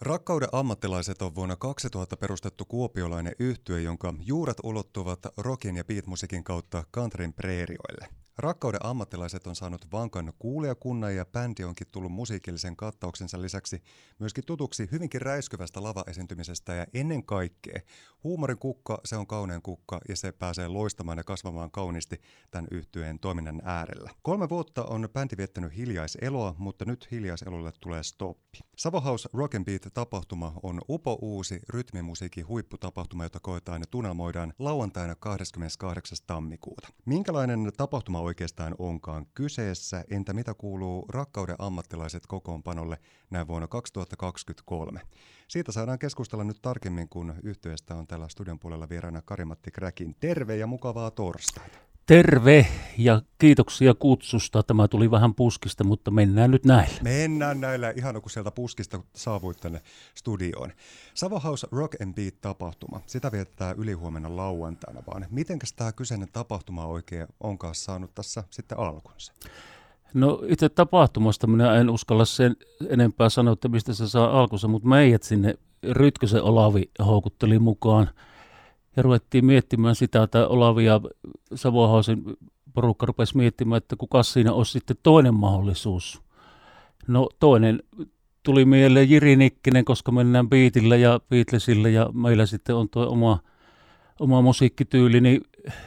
Rakkauden ammattilaiset on vuonna 2000 perustettu kuopiolainen yhtye, jonka juuret ulottuvat rockin ja beatmusiikin kautta countryn preerioille. Rakkauden ammattilaiset on saanut vankan kuulijakunnan ja bändi onkin tullut musiikillisen kattauksensa lisäksi myöskin tutuksi hyvinkin räiskyvästä lavaesiintymisestä ja ennen kaikkea huumorin kukka, se on kauneen kukka ja se pääsee loistamaan ja kasvamaan kauniisti tämän yhtyeen toiminnan äärellä. Kolme vuotta on bändi viettänyt hiljaiseloa, mutta nyt hiljaiselolle tulee stoppi. Savohaus Rock and Beat tapahtuma on upo uusi rytmimusiikin huipputapahtuma, jota koetaan ja tunnelmoidaan lauantaina 28. tammikuuta. Minkälainen tapahtuma oikeastaan onkaan kyseessä, entä mitä kuuluu rakkauden ammattilaiset kokoonpanolle näin vuonna 2023? Siitä saadaan keskustella nyt tarkemmin, kun yhteydestä on tällä studion puolella vieraana Karimatti Kräkin. Terve ja mukavaa torstaita. Terve ja kiitoksia kutsusta. Tämä tuli vähän puskista, mutta mennään nyt näillä. Mennään näillä, ihan kun sieltä puskista saavuit tänne studioon. Savo House Rock and Beat-tapahtuma, sitä viettää ylihuomenna lauantaina vaan. Mitenkäs tämä kyseinen tapahtuma oikein onkaan saanut tässä sitten alkunsa? No itse tapahtumasta minä en uskalla sen enempää sanoa, että mistä se saa alkunsa, mutta meidät sinne Rytkösen Olavi houkutteli mukaan – ja ruvettiin miettimään sitä, että Olavi ja Savohausen porukka rupesi miettimään, että kuka siinä olisi sitten toinen mahdollisuus. No toinen tuli mieleen Jiri Nikkinen, koska mennään Beatillä ja Beatlesille ja meillä sitten on tuo oma, oma musiikkityyli, niin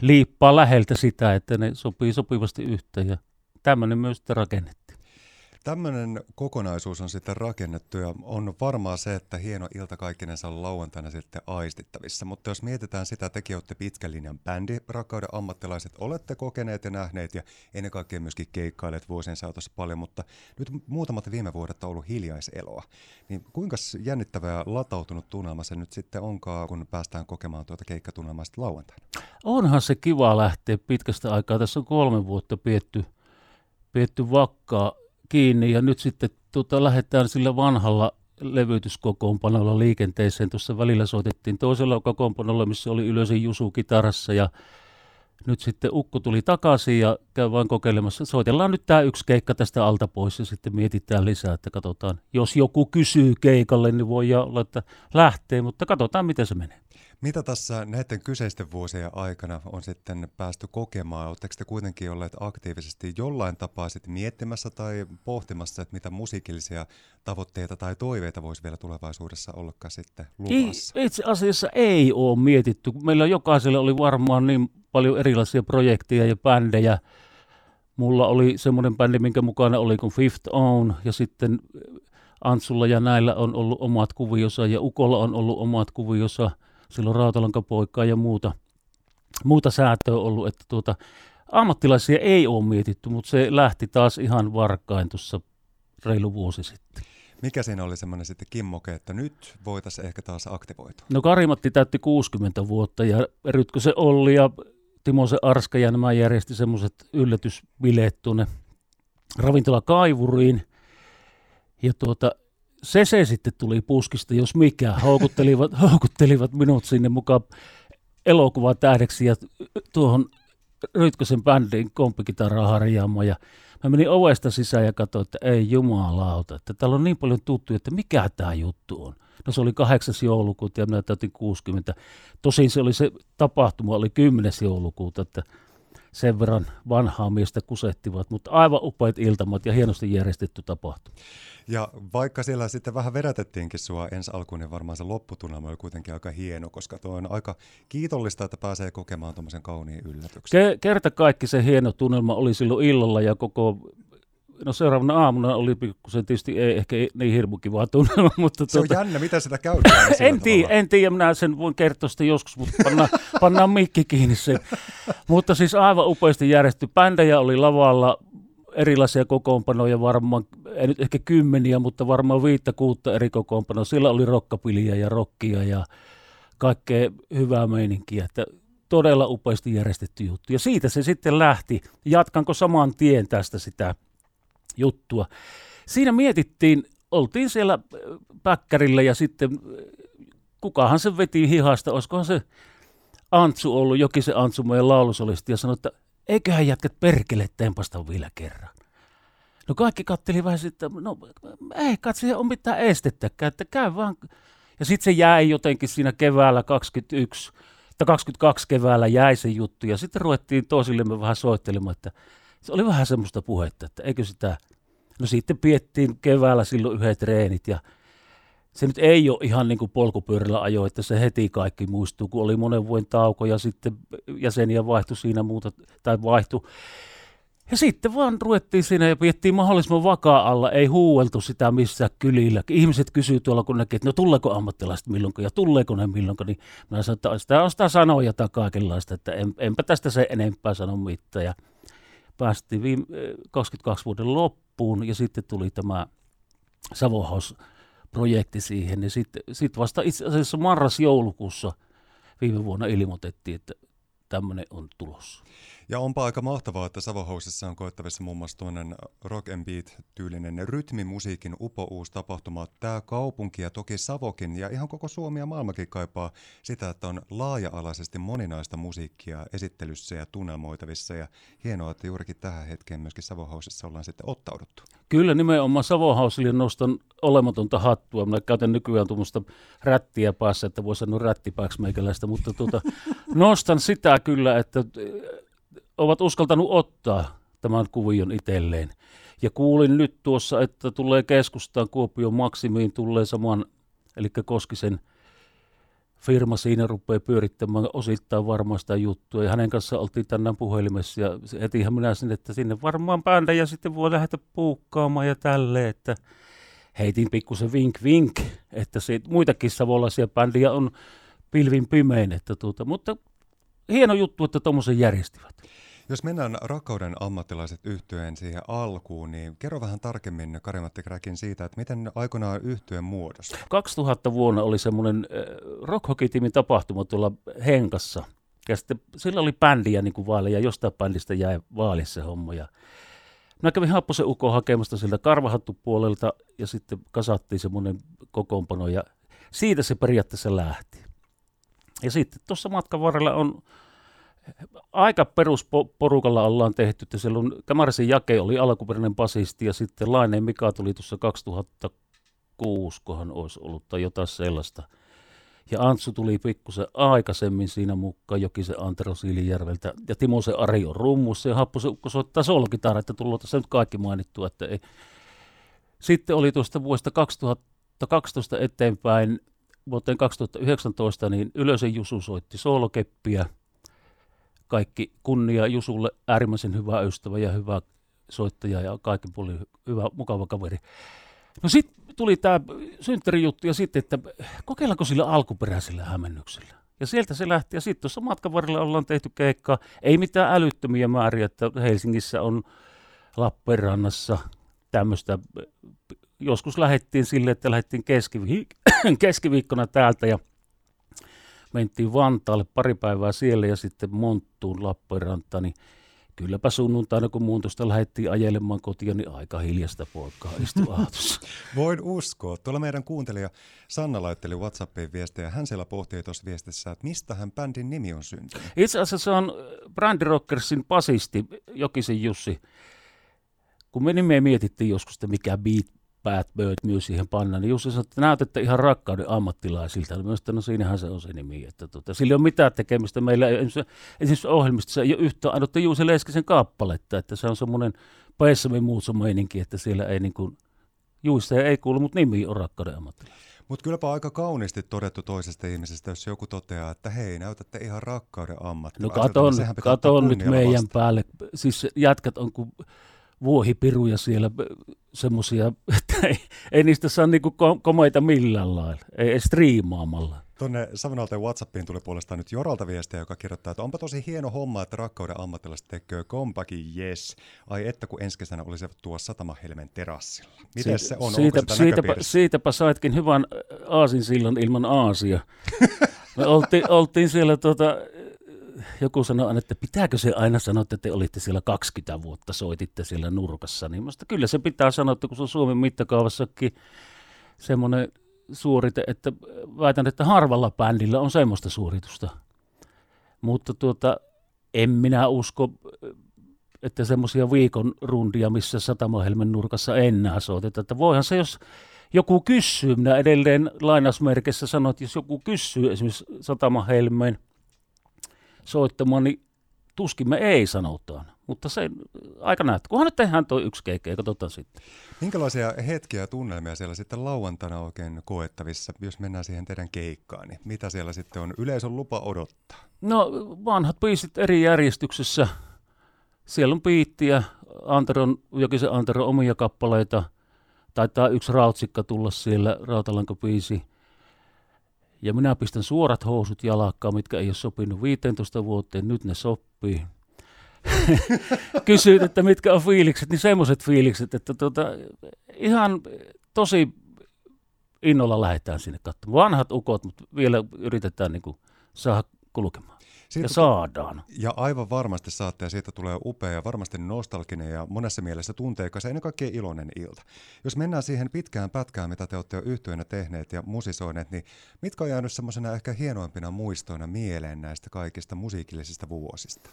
liippaa läheltä sitä, että ne sopii sopivasti yhteen ja tämmöinen myös sitten rakennettiin. Tämmöinen kokonaisuus on sitten rakennettu ja on varmaa se, että hieno ilta kaikkinensa on lauantaina sitten aistittavissa. Mutta jos mietitään sitä, tekin olette pitkän linjan bändi, rakkauden ammattilaiset, olette kokeneet ja nähneet ja ennen kaikkea myöskin keikkailet vuosien saatossa paljon, mutta nyt muutamat viime vuodet on ollut hiljaiseloa. Niin kuinka jännittävä ja latautunut tunnelma se nyt sitten onkaan, kun päästään kokemaan tuota keikkatunnelmaa sitten lauantaina? Onhan se kiva lähteä pitkästä aikaa. Tässä on kolme vuotta pietty, pietty vakkaa kiinni ja nyt sitten tota, lähdetään sillä vanhalla levytyskokoonpanolla liikenteeseen. Tuossa välillä soitettiin toisella kokoonpanolla, missä oli Ylösen Jusu kitarassa ja nyt sitten Ukko tuli takaisin ja käy vain kokeilemassa. Soitellaan nyt tämä yksi keikka tästä alta pois ja sitten mietitään lisää, että katsotaan. Jos joku kysyy keikalle, niin voi olla, että lähtee, mutta katsotaan miten se menee. Mitä tässä näiden kyseisten vuosien aikana on sitten päästy kokemaan? Oletteko te kuitenkin olleet aktiivisesti jollain tapaa sitten miettimässä tai pohtimassa, että mitä musiikillisia tavoitteita tai toiveita voisi vielä tulevaisuudessa ollakaan sitten luvassa? Itse asiassa ei ole mietitty. Meillä jokaisella oli varmaan niin paljon erilaisia projekteja ja bändejä. Mulla oli semmoinen bändi, minkä mukana oli kuin Fifth Own ja sitten Antsulla ja näillä on ollut omat kuviosa ja Ukolla on ollut omat kuviosa – silloin rautalankapoikaa ja muuta, muuta säätöä ollut, että tuota, ammattilaisia ei ole mietitty, mutta se lähti taas ihan varkain tuossa reilu vuosi sitten. Mikä siinä oli semmoinen sitten kimmoke, että nyt voitaisiin ehkä taas aktivoitua? No Karimatti täytti 60 vuotta ja Rytkö se Olli ja Timo se Arska ja nämä järjesti semmoiset yllätysbileet tuonne ravintola Kaivuriin. Ja tuota, se, se sitten tuli puskista, jos mikä. Houkuttelivat, houkuttelivat minut sinne mukaan elokuvan tähdeksi ja tuohon Rytkösen bändiin komppikitaraa harjaamaan. Ja mä menin ovesta sisään ja katsoin, että ei jumalauta, että täällä on niin paljon tuttuja, että mikä tämä juttu on. No se oli 8. joulukuuta ja minä täytin 60. Tosin se oli se tapahtuma, oli 10. joulukuuta, että sen verran vanhaa miestä kusettivat, mutta aivan upeat iltamat ja hienosti järjestetty tapahtuma. Ja vaikka siellä sitten vähän vedätettiinkin sua ensi alkuun, niin varmaan se lopputunnelma oli kuitenkin aika hieno, koska tuo on aika kiitollista, että pääsee kokemaan tuommoisen kauniin yllätyksen. Ke- kerta kaikki se hieno tunnelma oli silloin illalla ja koko No seuraavana aamuna oli se tietysti ei ehkä niin hirmu kiva tunnelma. Mutta se tuota, on jännä, mitä sitä käydään. en tiedä, en tiedä, minä sen voin kertoa sitten joskus, mutta pannaan, pannaan mikki kiinni se. mutta siis aivan upeasti järjestetty. Bändejä oli lavalla, erilaisia kokoonpanoja varmaan, ei nyt ehkä kymmeniä, mutta varmaan viittä kuutta eri kokoonpanoja. Siellä oli rokkapiliä ja rokkia ja kaikkea hyvää meininkiä. Että todella upeasti järjestetty juttu. Ja siitä se sitten lähti. Jatkanko saman tien tästä sitä juttua. Siinä mietittiin, oltiin siellä äh, päkkärillä ja sitten äh, kukahan se veti hihasta, olisikohan se Antsu ollut, jokin se Antsu meidän laulusolisti ja sanoi, että eiköhän jätkät perkele tempasta vielä kerran. No kaikki katteli vähän sitten, no ei katse on mitään estettäkään, että käy vaan. Ja sitten se jäi jotenkin siinä keväällä 21, tai 22 keväällä jäi se juttu, ja sitten ruvettiin toisillemme vähän soittelemaan, että se oli vähän semmoista puhetta, että eikö sitä, no sitten piettiin keväällä silloin yhdet treenit, ja se nyt ei ole ihan niin kuin polkupyörällä ajo, että se heti kaikki muistuu, kun oli monen vuoden tauko ja sitten jäseniä vaihtui siinä muuta, tai vaihtui. Ja sitten vaan ruvettiin siinä ja piettiin mahdollisimman vakaa alla, ei huueltu sitä missään kylillä. Ihmiset kysyy tuolla, kun näkee, että no tuleeko ammattilaiset milloinkaan ja tuleeko ne milloinkaan, niin mä sanoin, että sitä on sitä sanoja tai kaikenlaista, että en, enpä tästä se enempää sano mitään. Ja päästiin viime, 22 vuoden loppuun ja sitten tuli tämä Savohaus projekti siihen. Ja sitten sit vasta itse asiassa marras-joulukuussa viime vuonna ilmoitettiin, että tämmöinen on tulossa. Ja onpa aika mahtavaa, että Savohousissa on koettavissa muun muassa tuonnen rock and beat-tyylinen rytmimusiikin upouus tapahtuma. Tämä kaupunki ja toki Savokin ja ihan koko Suomi ja maailmakin kaipaa sitä, että on laaja-alaisesti moninaista musiikkia esittelyssä ja tunnelmoitavissa. Ja hienoa, että juurikin tähän hetkeen myöskin Savohousissa ollaan sitten ottauduttu. Kyllä nimenomaan Savohausille nostan olematonta hattua. Mä käytän nykyään tuommoista rättiä päässä, että voi sanoa rättipääksi meikäläistä, mutta tuota, nostan sitä kyllä, että ovat uskaltanut ottaa tämän kuvion itselleen. Ja kuulin nyt tuossa, että tulee keskustaan Kuopion Maksimiin, tulee saman, eli Koskisen firma siinä rupeaa pyörittämään osittain varmaan sitä juttua. Ja hänen kanssa oltiin tänään puhelimessa ja hetihän minä sinne, että sinne varmaan ja sitten voi lähteä puukkaamaan ja tälleen, että heitin pikkusen vink vink, että siitä, muitakin savolaisia bändiä on pilvin pimein, että tuota, mutta hieno juttu, että tuommoisen järjestivät. Jos mennään rakkauden ammattilaiset yhtyeen siihen alkuun, niin kerro vähän tarkemmin Karimatti Kräkin siitä, että miten aikoinaan yhtyeen muodossa? 2000 vuonna oli semmoinen äh, rock tapahtuma tuolla Henkassa. Ja sitten sillä oli bändiä niin kuin vaaleja, ja jostain bändistä jäi vaalissa se homma. Ja Mä kävin Happosen Uko hakemasta siltä karvahattupuolelta ja sitten kasattiin semmoinen kokoonpano ja siitä se periaatteessa lähti. Ja sitten tuossa matkan varrella on aika perusporukalla ollaan tehty, että siellä on Kamarisen Jake oli alkuperäinen basisti ja sitten Laineen Mika tuli tuossa 2006, kohan olisi ollut tai jotain sellaista. Ja Antsu tuli pikkusen aikaisemmin siinä mukaan, Jokisen Antero Siilijärveltä ja Timo se Ari on rummussa ja Happosen Ukko soittaa solkitara, että tullaan tässä nyt kaikki mainittu. Että ei. Sitten oli tuosta vuodesta 2012 eteenpäin vuoteen 2019, niin Ylösen Jusu soitti solkeppiä – kaikki kunnia Jusulle, äärimmäisen hyvä ystävä ja hyvä soittaja ja kaikki puoli hyvä, mukava kaveri. No sitten tuli tämä synttärijuttu ja sitten, että kokeillaanko sillä alkuperäisellä hämmennyksellä. Ja sieltä se lähti ja sitten tuossa matkan varrella ollaan tehty keikka. Ei mitään älyttömiä määriä, että Helsingissä on Lappeenrannassa tämmöistä. Joskus lähettiin sille, että lähdettiin keskivi- keskiviikkona täältä ja mentiin Vantaalle pari päivää siellä ja sitten Monttuun Lappeenrantaan, niin kylläpä sunnuntaina, kun muun tuosta lähdettiin ajelemaan kotiin, niin aika hiljasta poikaa istui aatossa. Voin uskoa. Tuolla meidän kuuntelija Sanna laitteli WhatsAppiin viestejä. Hän siellä pohtii tuossa viestissä, että mistä hän bändin nimi on syntynyt. Itse asiassa on Brandy Rockersin basisti Jokisen Jussi. Kun me nimeä mietittiin joskus, että mikä beat Bad Bird myös siihen panna, niin Jussi sanoi, että näytätte ihan rakkauden ammattilaisilta. Myös no siinähän se on se nimi. Että tuota, sillä ei ole mitään tekemistä. Meillä ei, esimerkiksi ohjelmista ei ole yhtään ainutta Juusi Leskisen kappaletta, että se on semmoinen Paissamme muutso meininki, että siellä ei niin kuin, Juissa ei kuulu, mutta nimi on rakkauden ammattilainen. Mutta kylläpä aika kauniisti todettu toisesta ihmisestä, jos joku toteaa, että hei, näytätte ihan rakkauden ammattilaisen. No katon, katon nyt meidän päälle. Siis jätkät on kuin vuohipiruja siellä, semmoisia, että ei, ei niistä saa niinku komeita millään lailla, ei, striimaamalla. Tuonne Savonalteen Whatsappiin tuli puolestaan nyt Joralta viestiä, joka kirjoittaa, että onpa tosi hieno homma, että rakkauden ammattilaiset tekee kompaki, yes. Ai että kun ensi kesänä olisi tuo Satamahelmen terassilla. Miten se on? Siitä, siitäpä, siitäpä saitkin hyvän aasinsillan ilman aasia. Me oltiin, oltiin siellä tota, joku sanoi aina, että pitääkö se aina sanoa, että te olitte siellä 20 vuotta, soititte siellä nurkassa. Niin musta kyllä se pitää sanoa, että kun se on Suomen mittakaavassakin semmoinen suorite, että väitän, että harvalla bändillä on semmoista suoritusta. Mutta tuota, en minä usko, että semmoisia viikon rundia, missä Satamahelmen nurkassa enää soitetaan. Että voihan se, jos joku kysyy, minä edelleen lainausmerkissä sanon, että jos joku kysyy esimerkiksi Satamahelmeen soittamaan, niin tuskin me ei sanotaan. Mutta se aika näyttää. Kunhan nyt tehdään tuo yksi keikka ja katsotaan sitten. Minkälaisia hetkiä ja tunnelmia siellä sitten lauantaina oikein koettavissa, jos mennään siihen teidän keikkaan, niin mitä siellä sitten on yleisön lupa odottaa? No vanhat biisit eri järjestyksessä. Siellä on piittiä, Anteron, Jokisen Anteron omia kappaleita. Taitaa yksi rautsikka tulla siellä, rautalankopiisi. Ja minä pistän suorat housut jalakkaan, mitkä ei ole sopinut 15 vuoteen, nyt ne sopii. Kysyit, että mitkä on fiilikset, niin semmoiset fiilikset, että tuota, ihan tosi innolla lähdetään sinne katsomaan. Vanhat ukot, mutta vielä yritetään niin kuin saada kulkemaan. Siitä ja saadaan. Ja aivan varmasti saatte, ja siitä tulee upea ja varmasti nostalginen ja monessa mielessä tunteikas ja ennen kaikkea iloinen ilta. Jos mennään siihen pitkään pätkään, mitä te olette jo yhtyönä tehneet ja musisoineet, niin mitkä on jäänyt semmoisena ehkä hienoimpina muistoina mieleen näistä kaikista musiikillisista vuosista?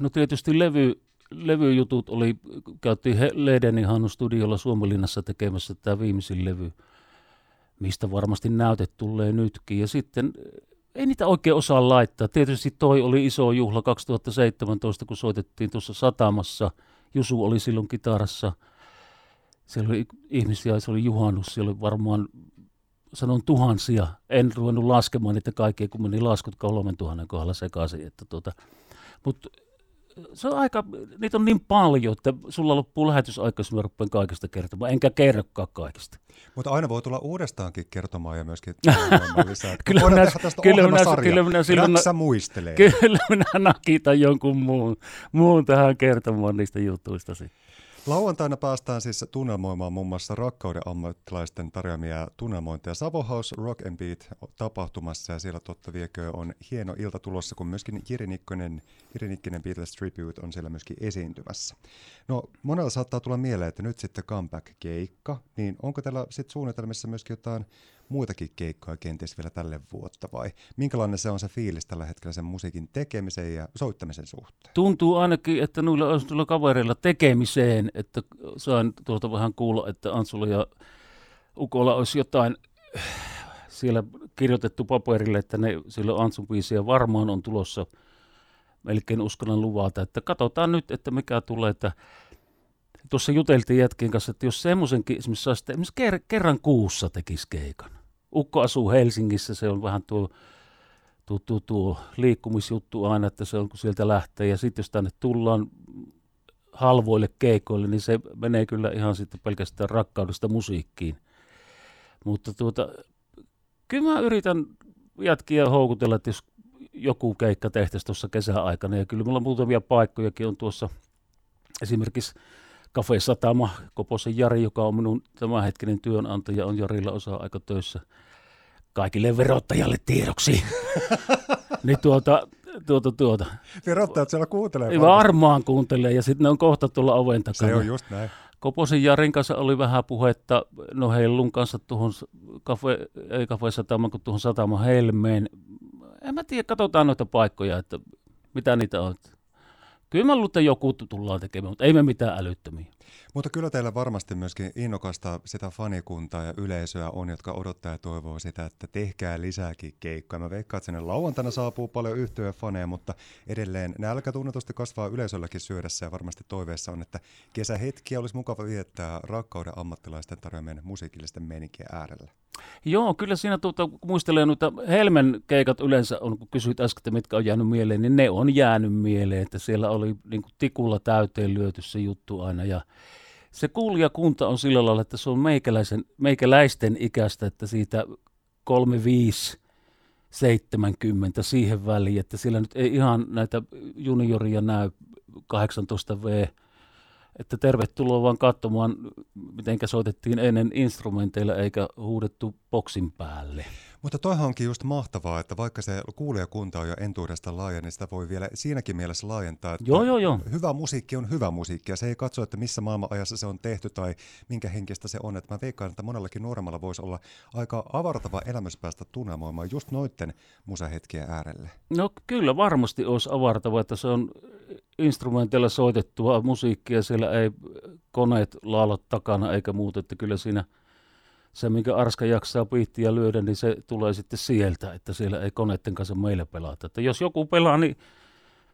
No tietysti levy, levyjutut oli, käytiin Ledenin Hannu studiolla Suomenlinnassa tekemässä tämä viimeisin levy, mistä varmasti näytet tulee nytkin. Ja sitten ei niitä oikein osaa laittaa. Tietysti toi oli iso juhla 2017, kun soitettiin tuossa satamassa. Jusu oli silloin kitarassa. Siellä oli ihmisiä, se oli juhannus, siellä oli varmaan, sanon tuhansia. En ruvennut laskemaan niitä kaikkia, kun meni laskut kolmen tuhannen kohdalla sekaisin. Että tuota, mutta se on aika, niitä on niin paljon, että sulla loppuu lähetysaika, jos mä rupean kaikista kertomaan, enkä kerrokaan kaikista. Mutta aina voi tulla uudestaankin kertomaan ja myöskin lisää. kyllä, minä, kyllä, minä, kyllä minä silloin, muistelee. Kyllä minä nakitan jonkun muun, muun tähän kertomaan niistä jutuista sitten. Lauantaina päästään siis tunnelmoimaan muun muassa rakkauden ammattilaisten tarjoamia tunnelmointeja Savo House Rock and Beat tapahtumassa ja siellä totta viekö on hieno ilta tulossa, kun myöskin Jiri Nikkonen, Jiri Nikkinen Beatles Tribute on siellä myöskin esiintymässä. No monella saattaa tulla mieleen, että nyt sitten comeback-keikka, niin onko tällä sitten suunnitelmissa myöskin jotain muitakin keikkoja kenties vielä tälle vuotta vai minkälainen se on se fiilis tällä hetkellä sen musiikin tekemisen ja soittamisen suhteen? Tuntuu ainakin, että noilla tulla kavereilla tekemiseen, että saan tuolta vähän kuulla, että Antsulla ja Ukolla olisi jotain siellä kirjoitettu paperille, että ne silloin Antsun biisiä varmaan on tulossa melkein uskallan luvata, että katsotaan nyt, että mikä tulee, että tuossa juteltiin jätkien kanssa, että jos semmoisenkin esimerkiksi saisi, esimerkiksi kerran kuussa tekisi keikan. Ukko asuu Helsingissä, se on vähän tuo, tuo, tuo, tuo liikkumisjuttu aina, että se on kun sieltä lähtee. Ja sitten jos tänne tullaan halvoille keikoille, niin se menee kyllä ihan sitten pelkästään rakkaudesta musiikkiin. Mutta tuota, kyllä mä yritän jatkia houkutella, että jos joku keikka tehtäisiin tuossa kesäaikana, ja kyllä mulla muutamia paikkojakin on tuossa esimerkiksi Cafe Satama, Koposen Jari, joka on minun tämänhetkinen työnantaja, on Jarilla osa-aika töissä kaikille verottajalle tiedoksi. niin tuota, tuota, tuota. Verottajat siellä kuuntelee. Varmaan kuuntelee ja sitten ne on kohta tulla oven takana. Se on just näin. Koposen Jarin kanssa oli vähän puhetta, no Hellun kanssa tuohon kafe, ei kafe satama, kun tuohon satama Helmeen. En mä tiedä, katsotaan noita paikkoja, että mitä niitä on. Kyllä mä luulen, että joku tullaan tekemään, mutta ei me mitään älyttömiä. Mutta kyllä teillä varmasti myöskin innokasta sitä fanikuntaa ja yleisöä on, jotka odottaa ja toivoo sitä, että tehkää lisääkin keikkoja. Mä veikkaan, että sinne lauantaina saapuu paljon yhtyä faneja, mutta edelleen nälkä tunnetusti kasvaa yleisölläkin syödessä ja varmasti toiveessa on, että kesähetkiä olisi mukava viettää rakkauden ammattilaisten tarjoamien musiikillisten meninkien äärellä. Joo, kyllä siinä tuota, muistelee noita Helmen keikat yleensä on, kun kysyit äsken, että mitkä on jäänyt mieleen, niin ne on jäänyt mieleen, että siellä oli niin kuin tikulla täyteen lyöty se juttu aina ja se kuulijakunta on sillä lailla, että se on meikäläisen, meikäläisten ikäistä, että siitä 35 70 siihen väliin, että siellä nyt ei ihan näitä junioria näy 18V, että tervetuloa vaan katsomaan, miten soitettiin ennen instrumenteilla eikä huudettu boksin päälle. Mutta toihan onkin just mahtavaa, että vaikka se kuulijakunta on jo entuudesta laaja, niin sitä voi vielä siinäkin mielessä laajentaa. Että joo, joo, joo. Hyvä musiikki on hyvä musiikki ja se ei katso, että missä maailmanajassa se on tehty tai minkä henkistä se on. Että mä veikkaan, että monellakin nuoremmalla voisi olla aika avartava elämys päästä tunnelmoimaan just noitten musahetkien äärelle. No kyllä varmasti olisi avartava, että se on instrumenteilla soitettua musiikkia, siellä ei koneet laala takana eikä muuta, että kyllä siinä – se, minkä Arska jaksaa piittiä lyödä, niin se tulee sitten sieltä, että siellä ei koneiden kanssa meillä pelata. Että jos joku pelaa, niin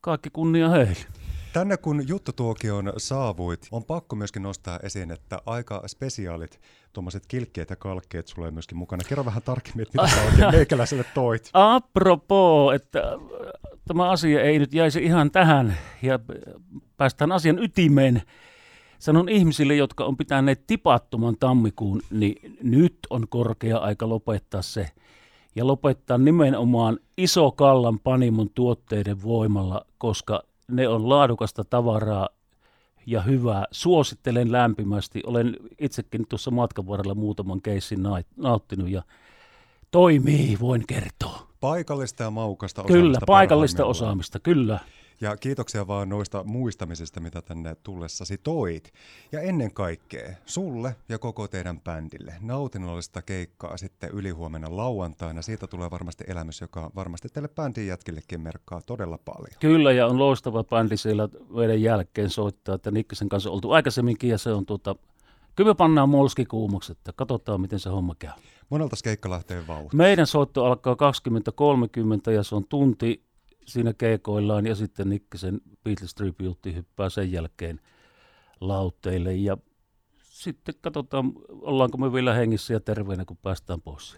kaikki kunnia heille. Tänne kun juttutuokioon saavuit, on pakko myöskin nostaa esiin, että aika spesiaalit tuommoiset kilkkeet ja kalkkeet sulle myöskin mukana. Kerro vähän tarkemmin, että mitä sä oikein meikäläiselle toit. Apropos, että tämä asia ei nyt jäisi ihan tähän ja päästään asian ytimeen sanon ihmisille, jotka on pitäneet tipattoman tammikuun, niin nyt on korkea aika lopettaa se. Ja lopettaa nimenomaan iso kallan panimon tuotteiden voimalla, koska ne on laadukasta tavaraa ja hyvää. Suosittelen lämpimästi. Olen itsekin tuossa matkan varrella muutaman keissin nauttinut ja toimii, voin kertoa. Paikallista ja maukasta osaamista. Kyllä, paikallista osaamista, kyllä. Ja kiitoksia vaan noista muistamisista, mitä tänne tullessasi toit. Ja ennen kaikkea sulle ja koko teidän bändille nautinnollista keikkaa sitten ylihuomenna lauantaina. Siitä tulee varmasti elämys, joka varmasti teille bändin jätkillekin merkkaa todella paljon. Kyllä, ja on loistava bändi siellä meidän jälkeen soittaa, että Nikkisen kanssa oltu aikaisemminkin, ja se on tuota, Kyllä me pannaan molski kuumoksi, että katsotaan miten se homma käy. Monelta keikka lähtee vauhti? Meidän soitto alkaa 20.30 ja se on tunti siinä keikoillaan ja sitten Nikkisen Beatles Tribute hyppää sen jälkeen lautteille ja sitten katsotaan, ollaanko me vielä hengissä ja terveenä, kun päästään pois